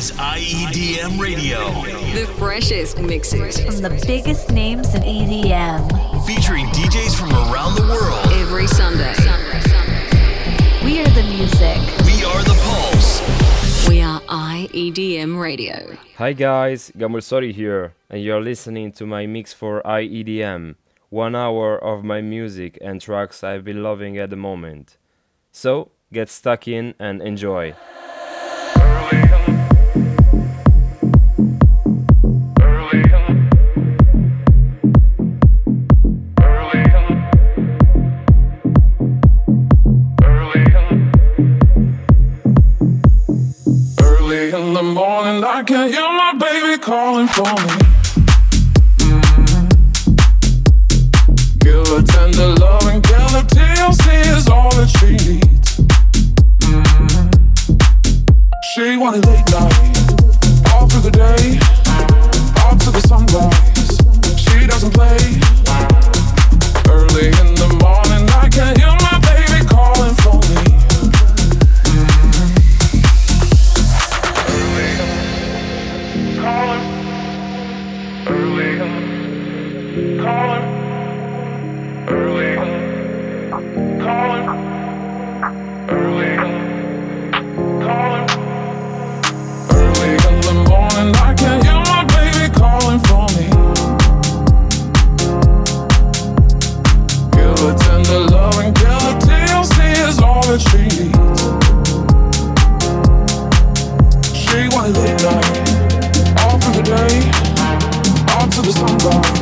is IEDM Radio. The freshest mixes from the biggest names in EDM. Featuring DJs from around the world. Every Sunday. We are the music. We are the pulse. We are IEDM Radio. Hi guys, Gamuel Sori here, and you're listening to my mix for IEDM. One hour of my music and tracks I've been loving at the moment. So, get stuck in and enjoy. I can hear my baby calling for me. Give her tender love and tell her TLC is all that she needs. Mm-hmm. She wanted late night, all through the day, all to the sunrise. She doesn't play. Early in the morning, I can hear all through the day, all to the sunrise.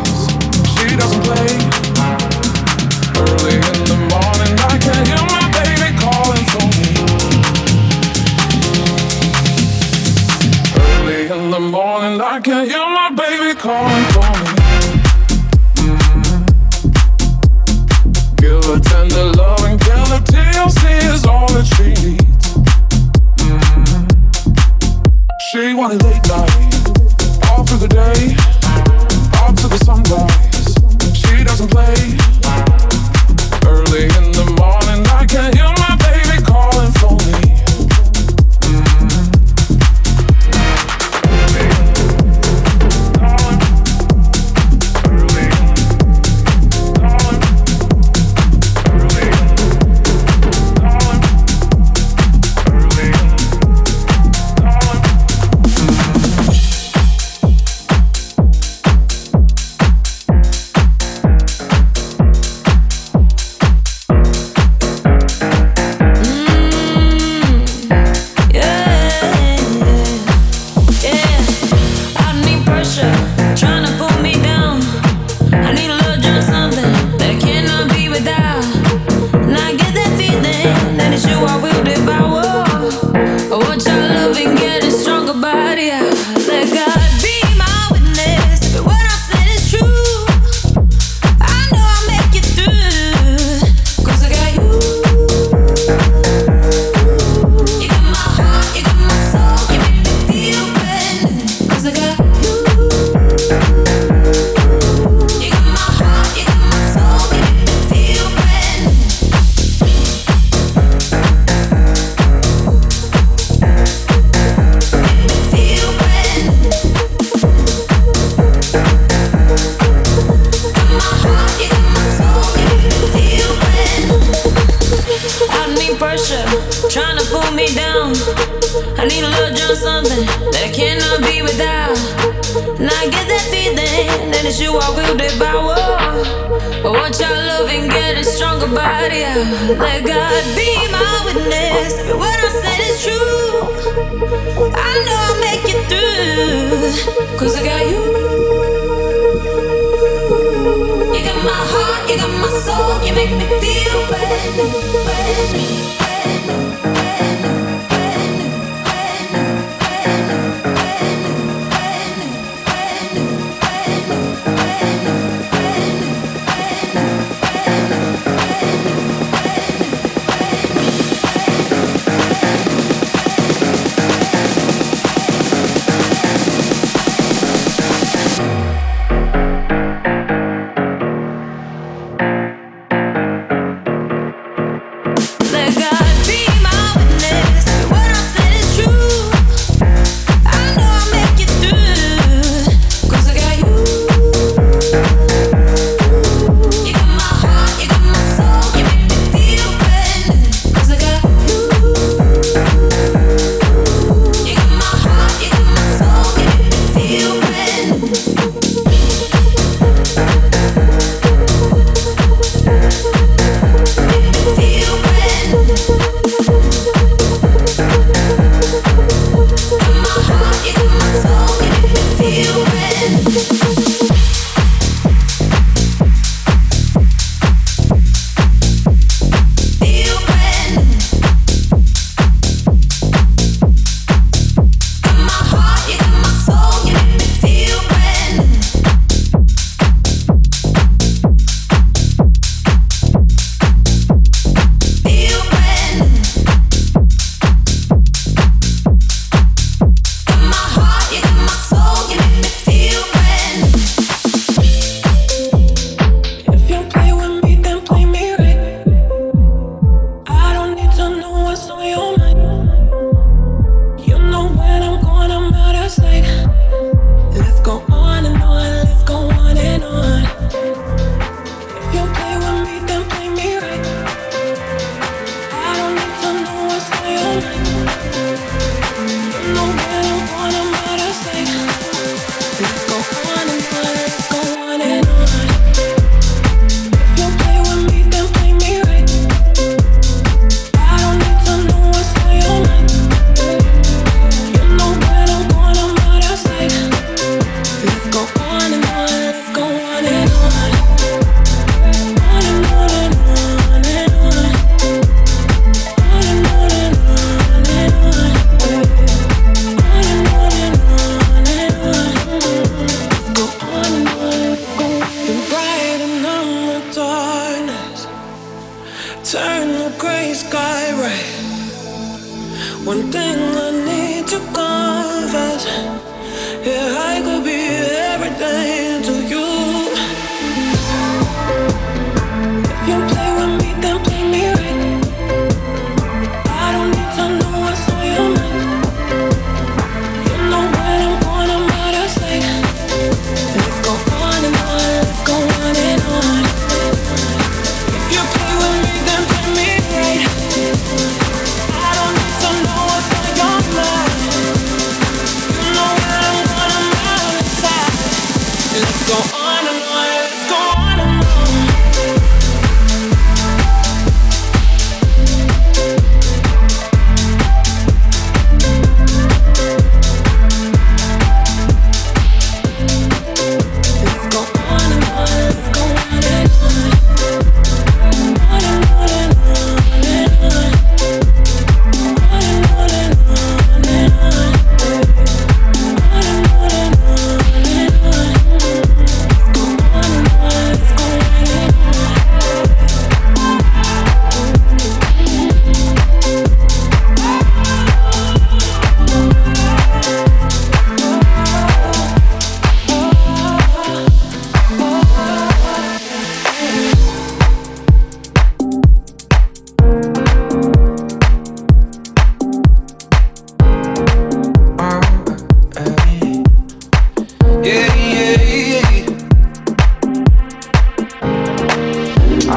One thing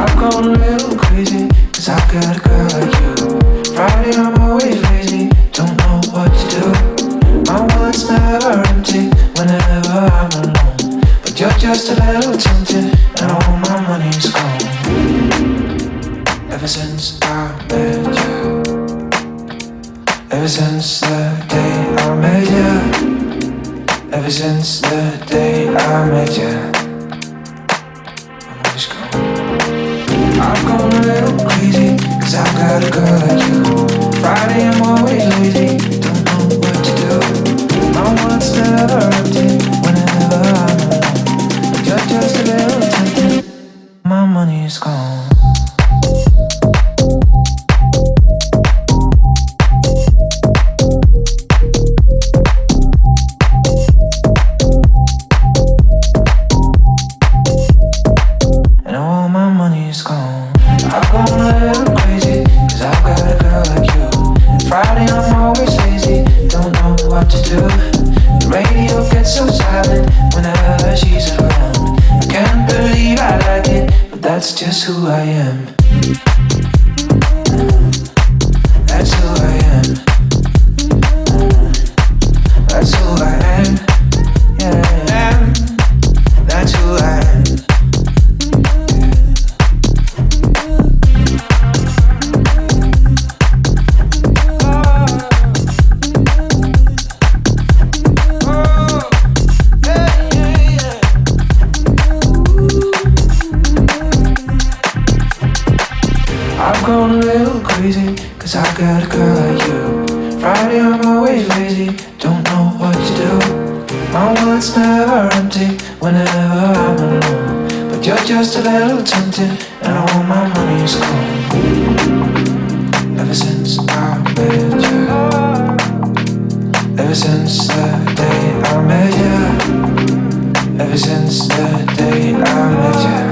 I've gone a little crazy, cause I've got a girl like you. Friday, I'm always lazy, don't know what to do. My wallet's never empty whenever I'm alone. But you're just a little tempted, and all my money's gone. Ever since I met you, ever since the day I met you, ever since the day I met you. Cause I've got a girl like you. Friday, I'm always lazy. Don't know what to do. Never whenever I'm gone a little crazy, cause I got a girl like you. Friday, I'm always lazy, don't know what to do. My wallet's never empty whenever I'm alone. But you're just a little tempted, and all my money is gone. Ever since I met you, ever since the day I met you, ever since the day I met you.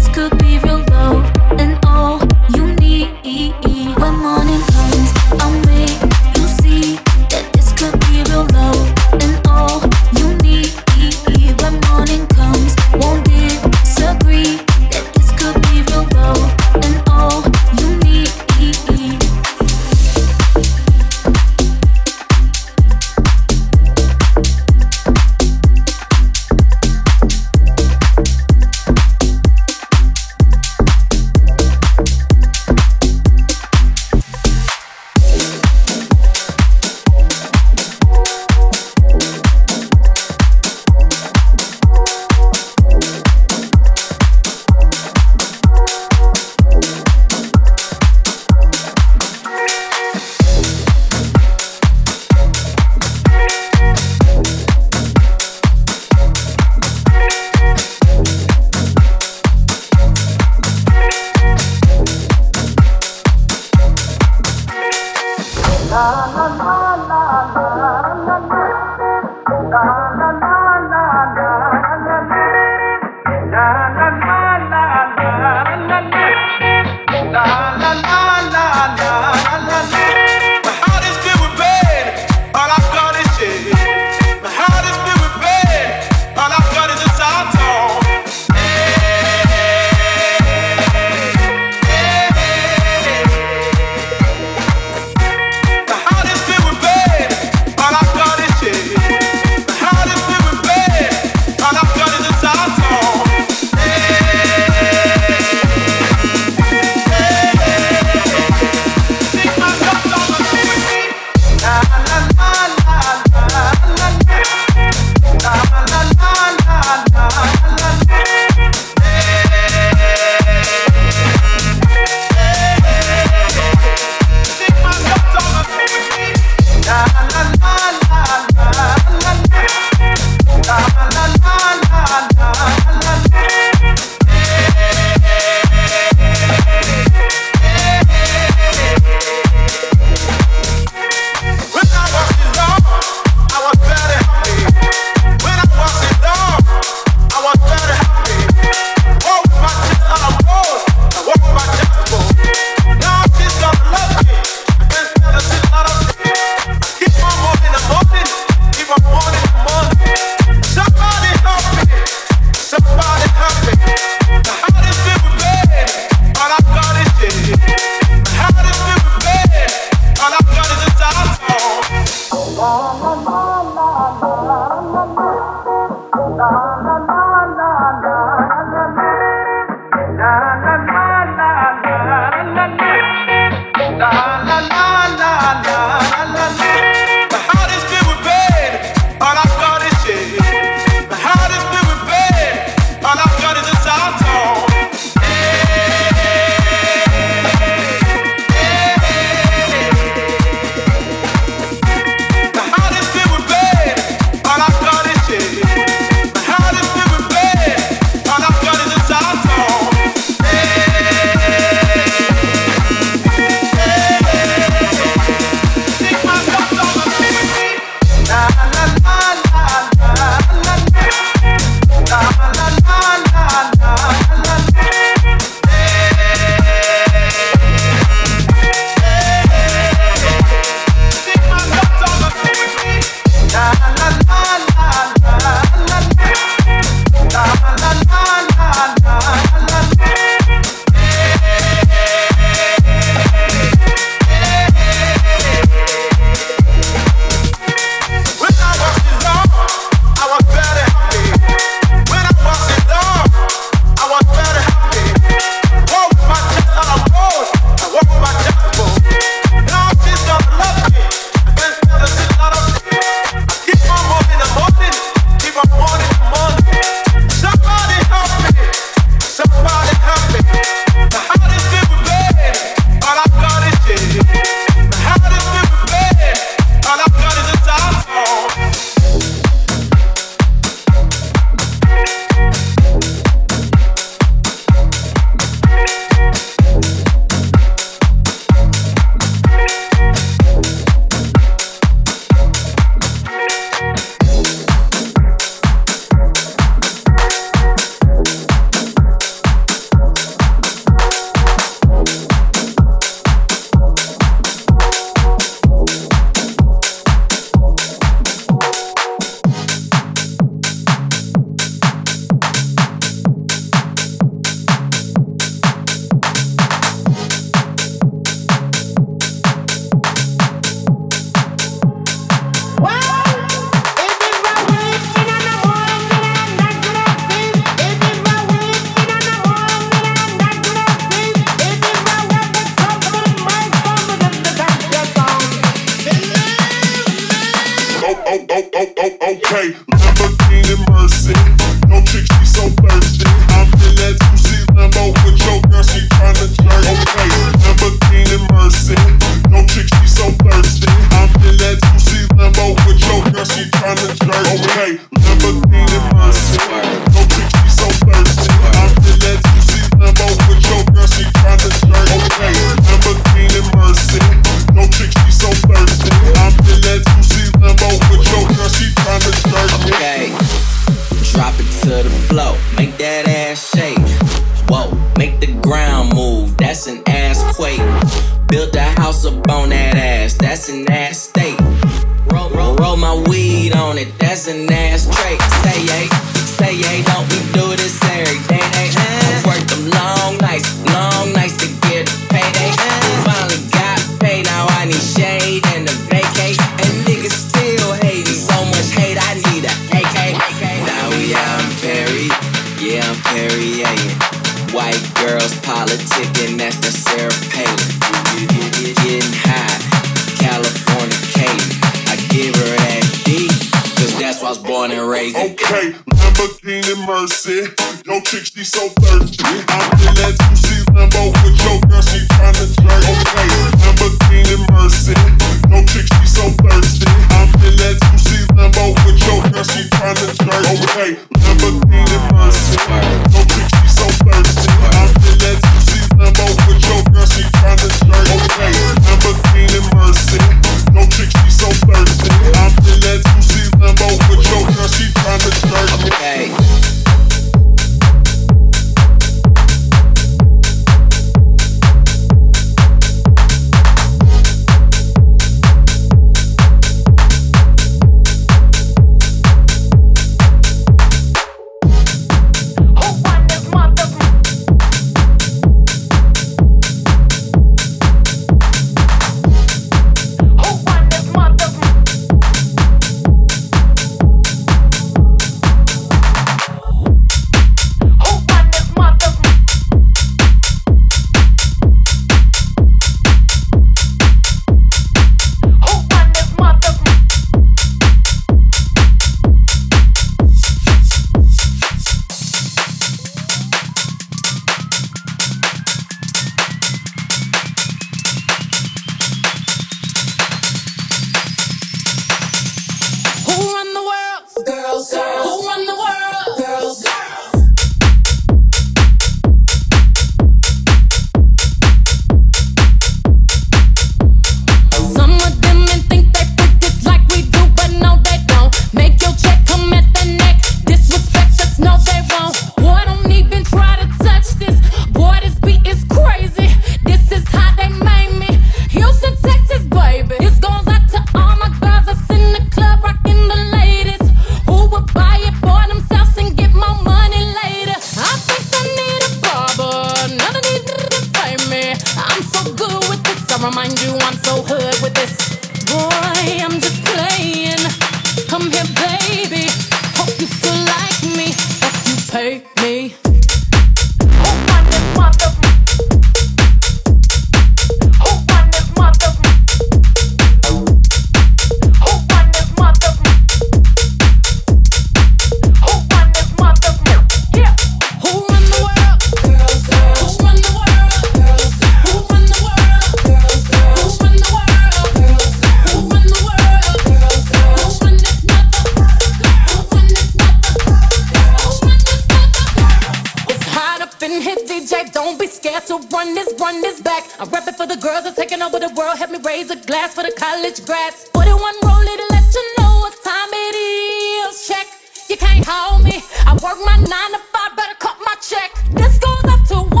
to run this, run this back. I'm rapping for the girls that's taking over the world. Help me raise a glass for the college grads. 41 roll it and let you know what time it is. Check, you can't hold me. I work my nine to five, better cut my check. This goes up to one.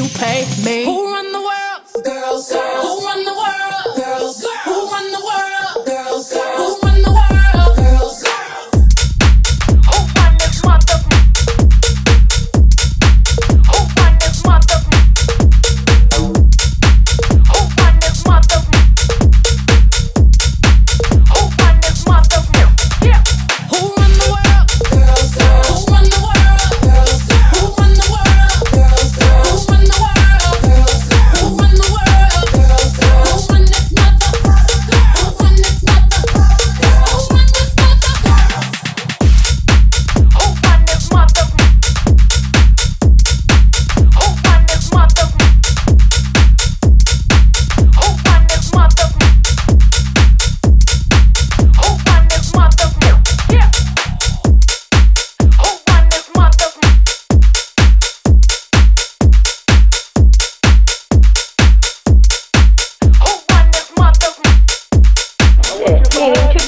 you pay me. Who run the world? Girls, girls.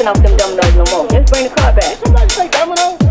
off them dumb no more. Let's bring the car back. Somebody say domino?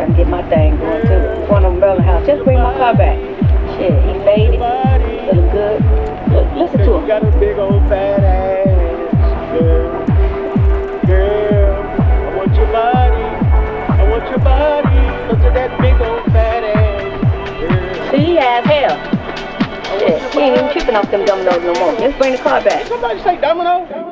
couldn't get my thing going to one of them house. Just bring my car back. Shit, he made it. Look good. Look, listen to him. got a big old fat ass, girl. I want your body. I want your body. Look at that big old fat ass. Shit, he ain't even tripping off them dominoes no more. Just bring the car back. Did somebody say domino?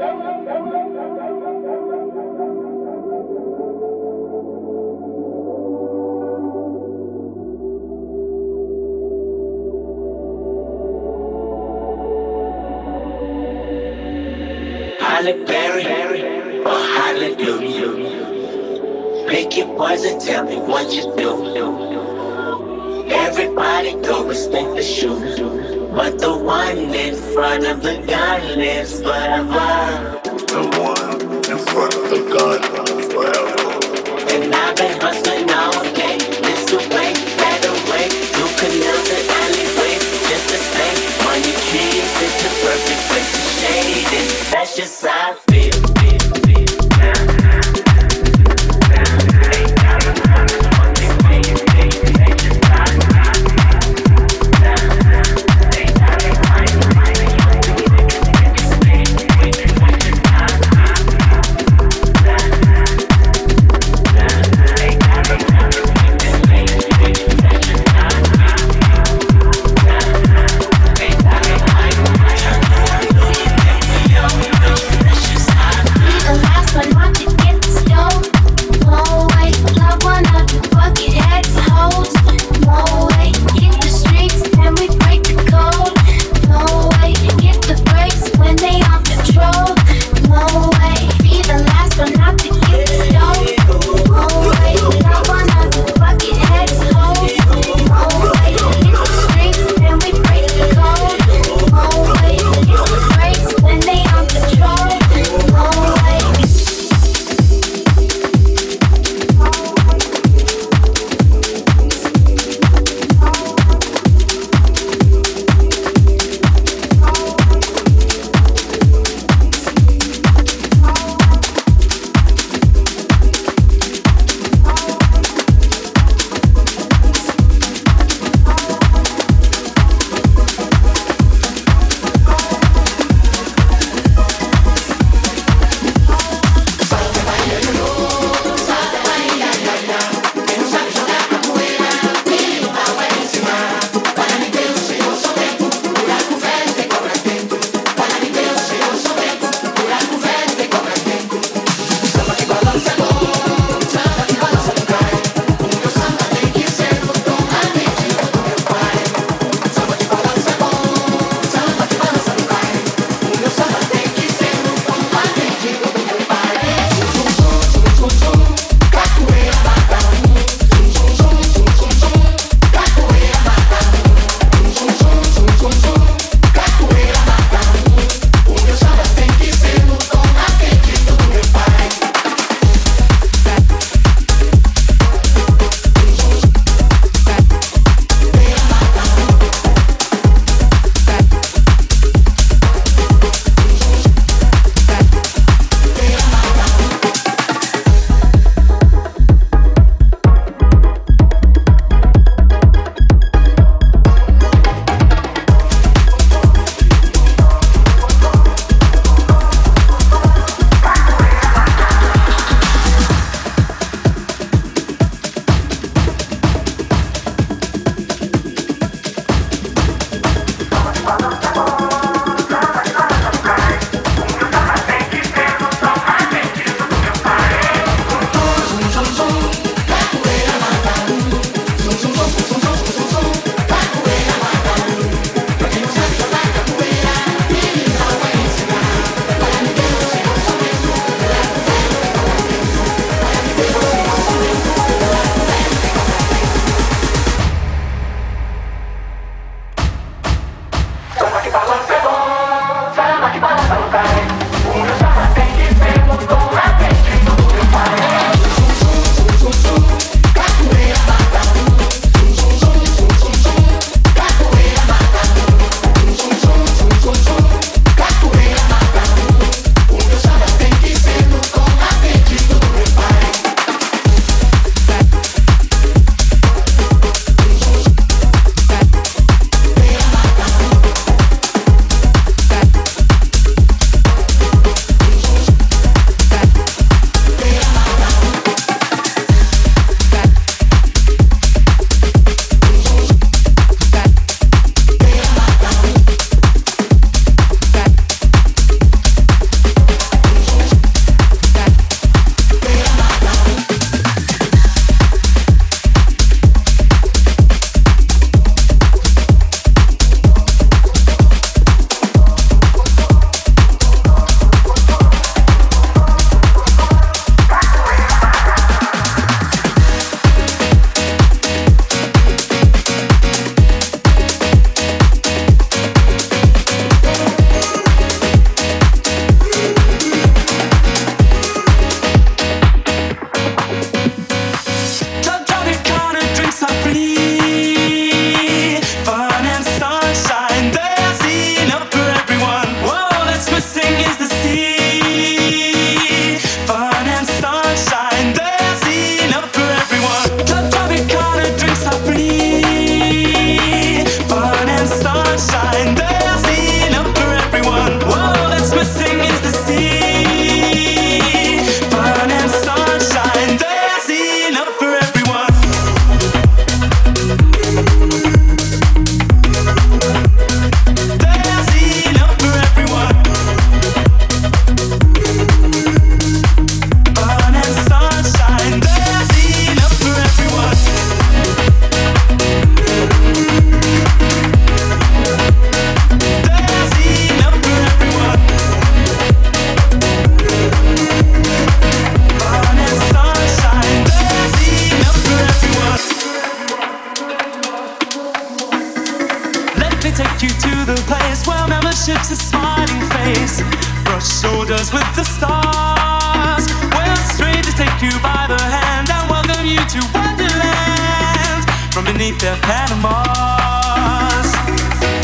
borders with the stars. We're straight to take you by the hand and welcome you to Wonderland from beneath their Panamas.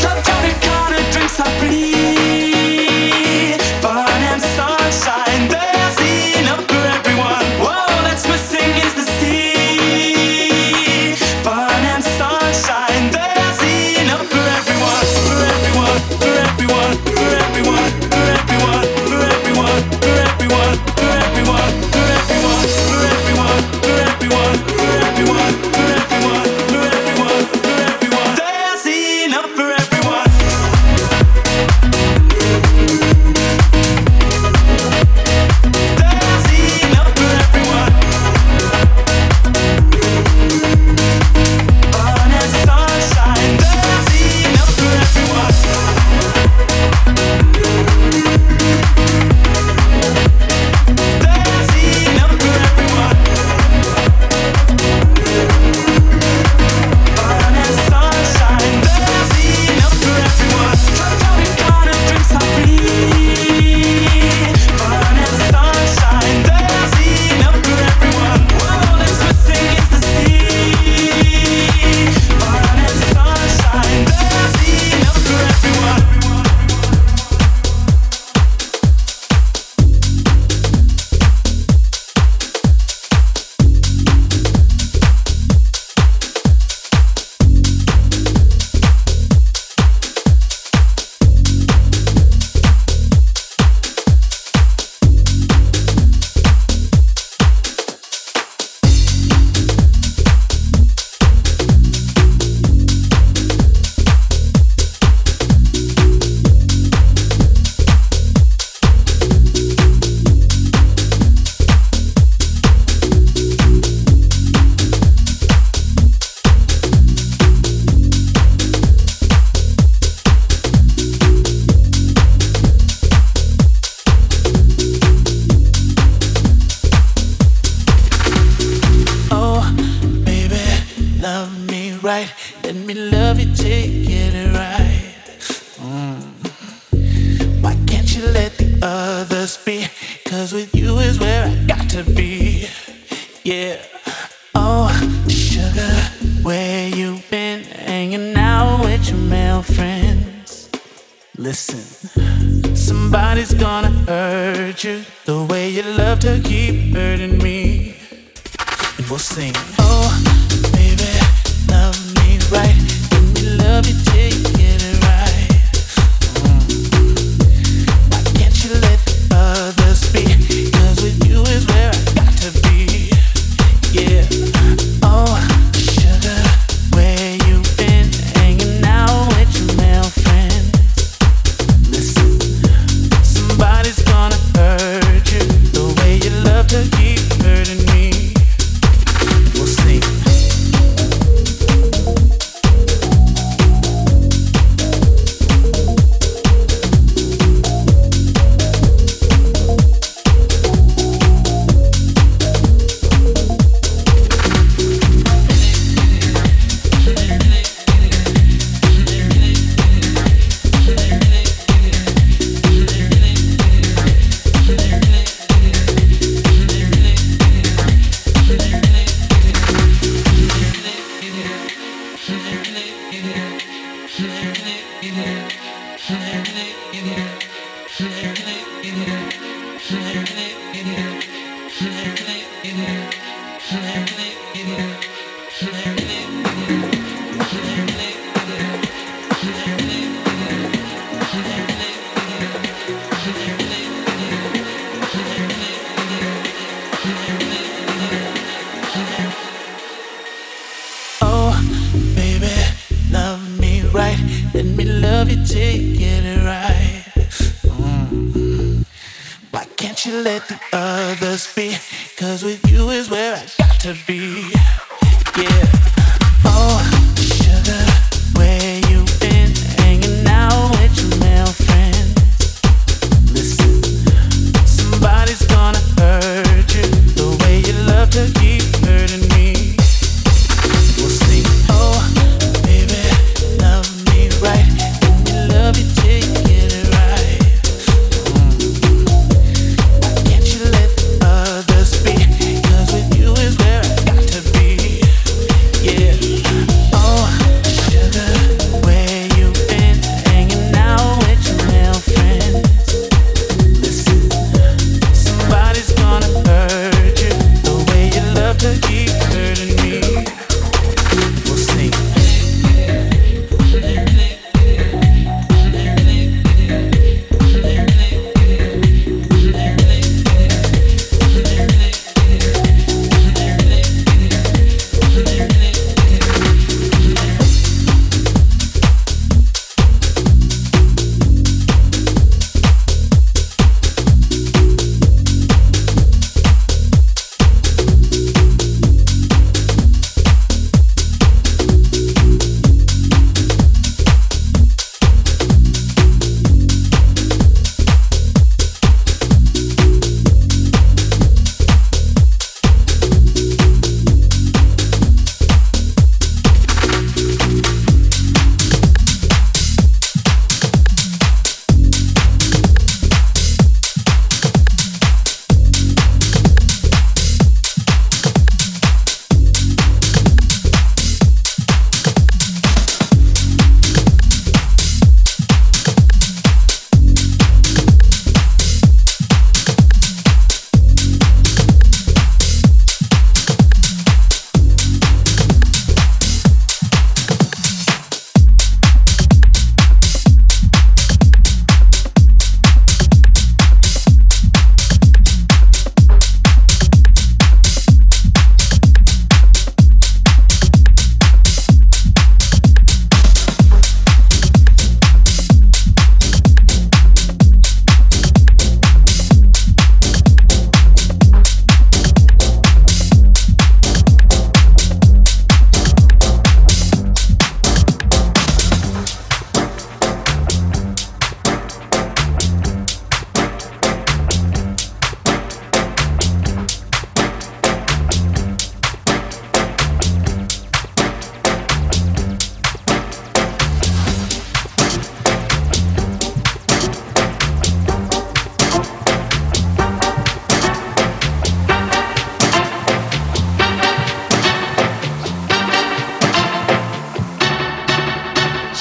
Club Tropicana drinks are free, fun and sunshine. There's enough for everyone. Whoa, that's missing is the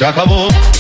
Se acabó.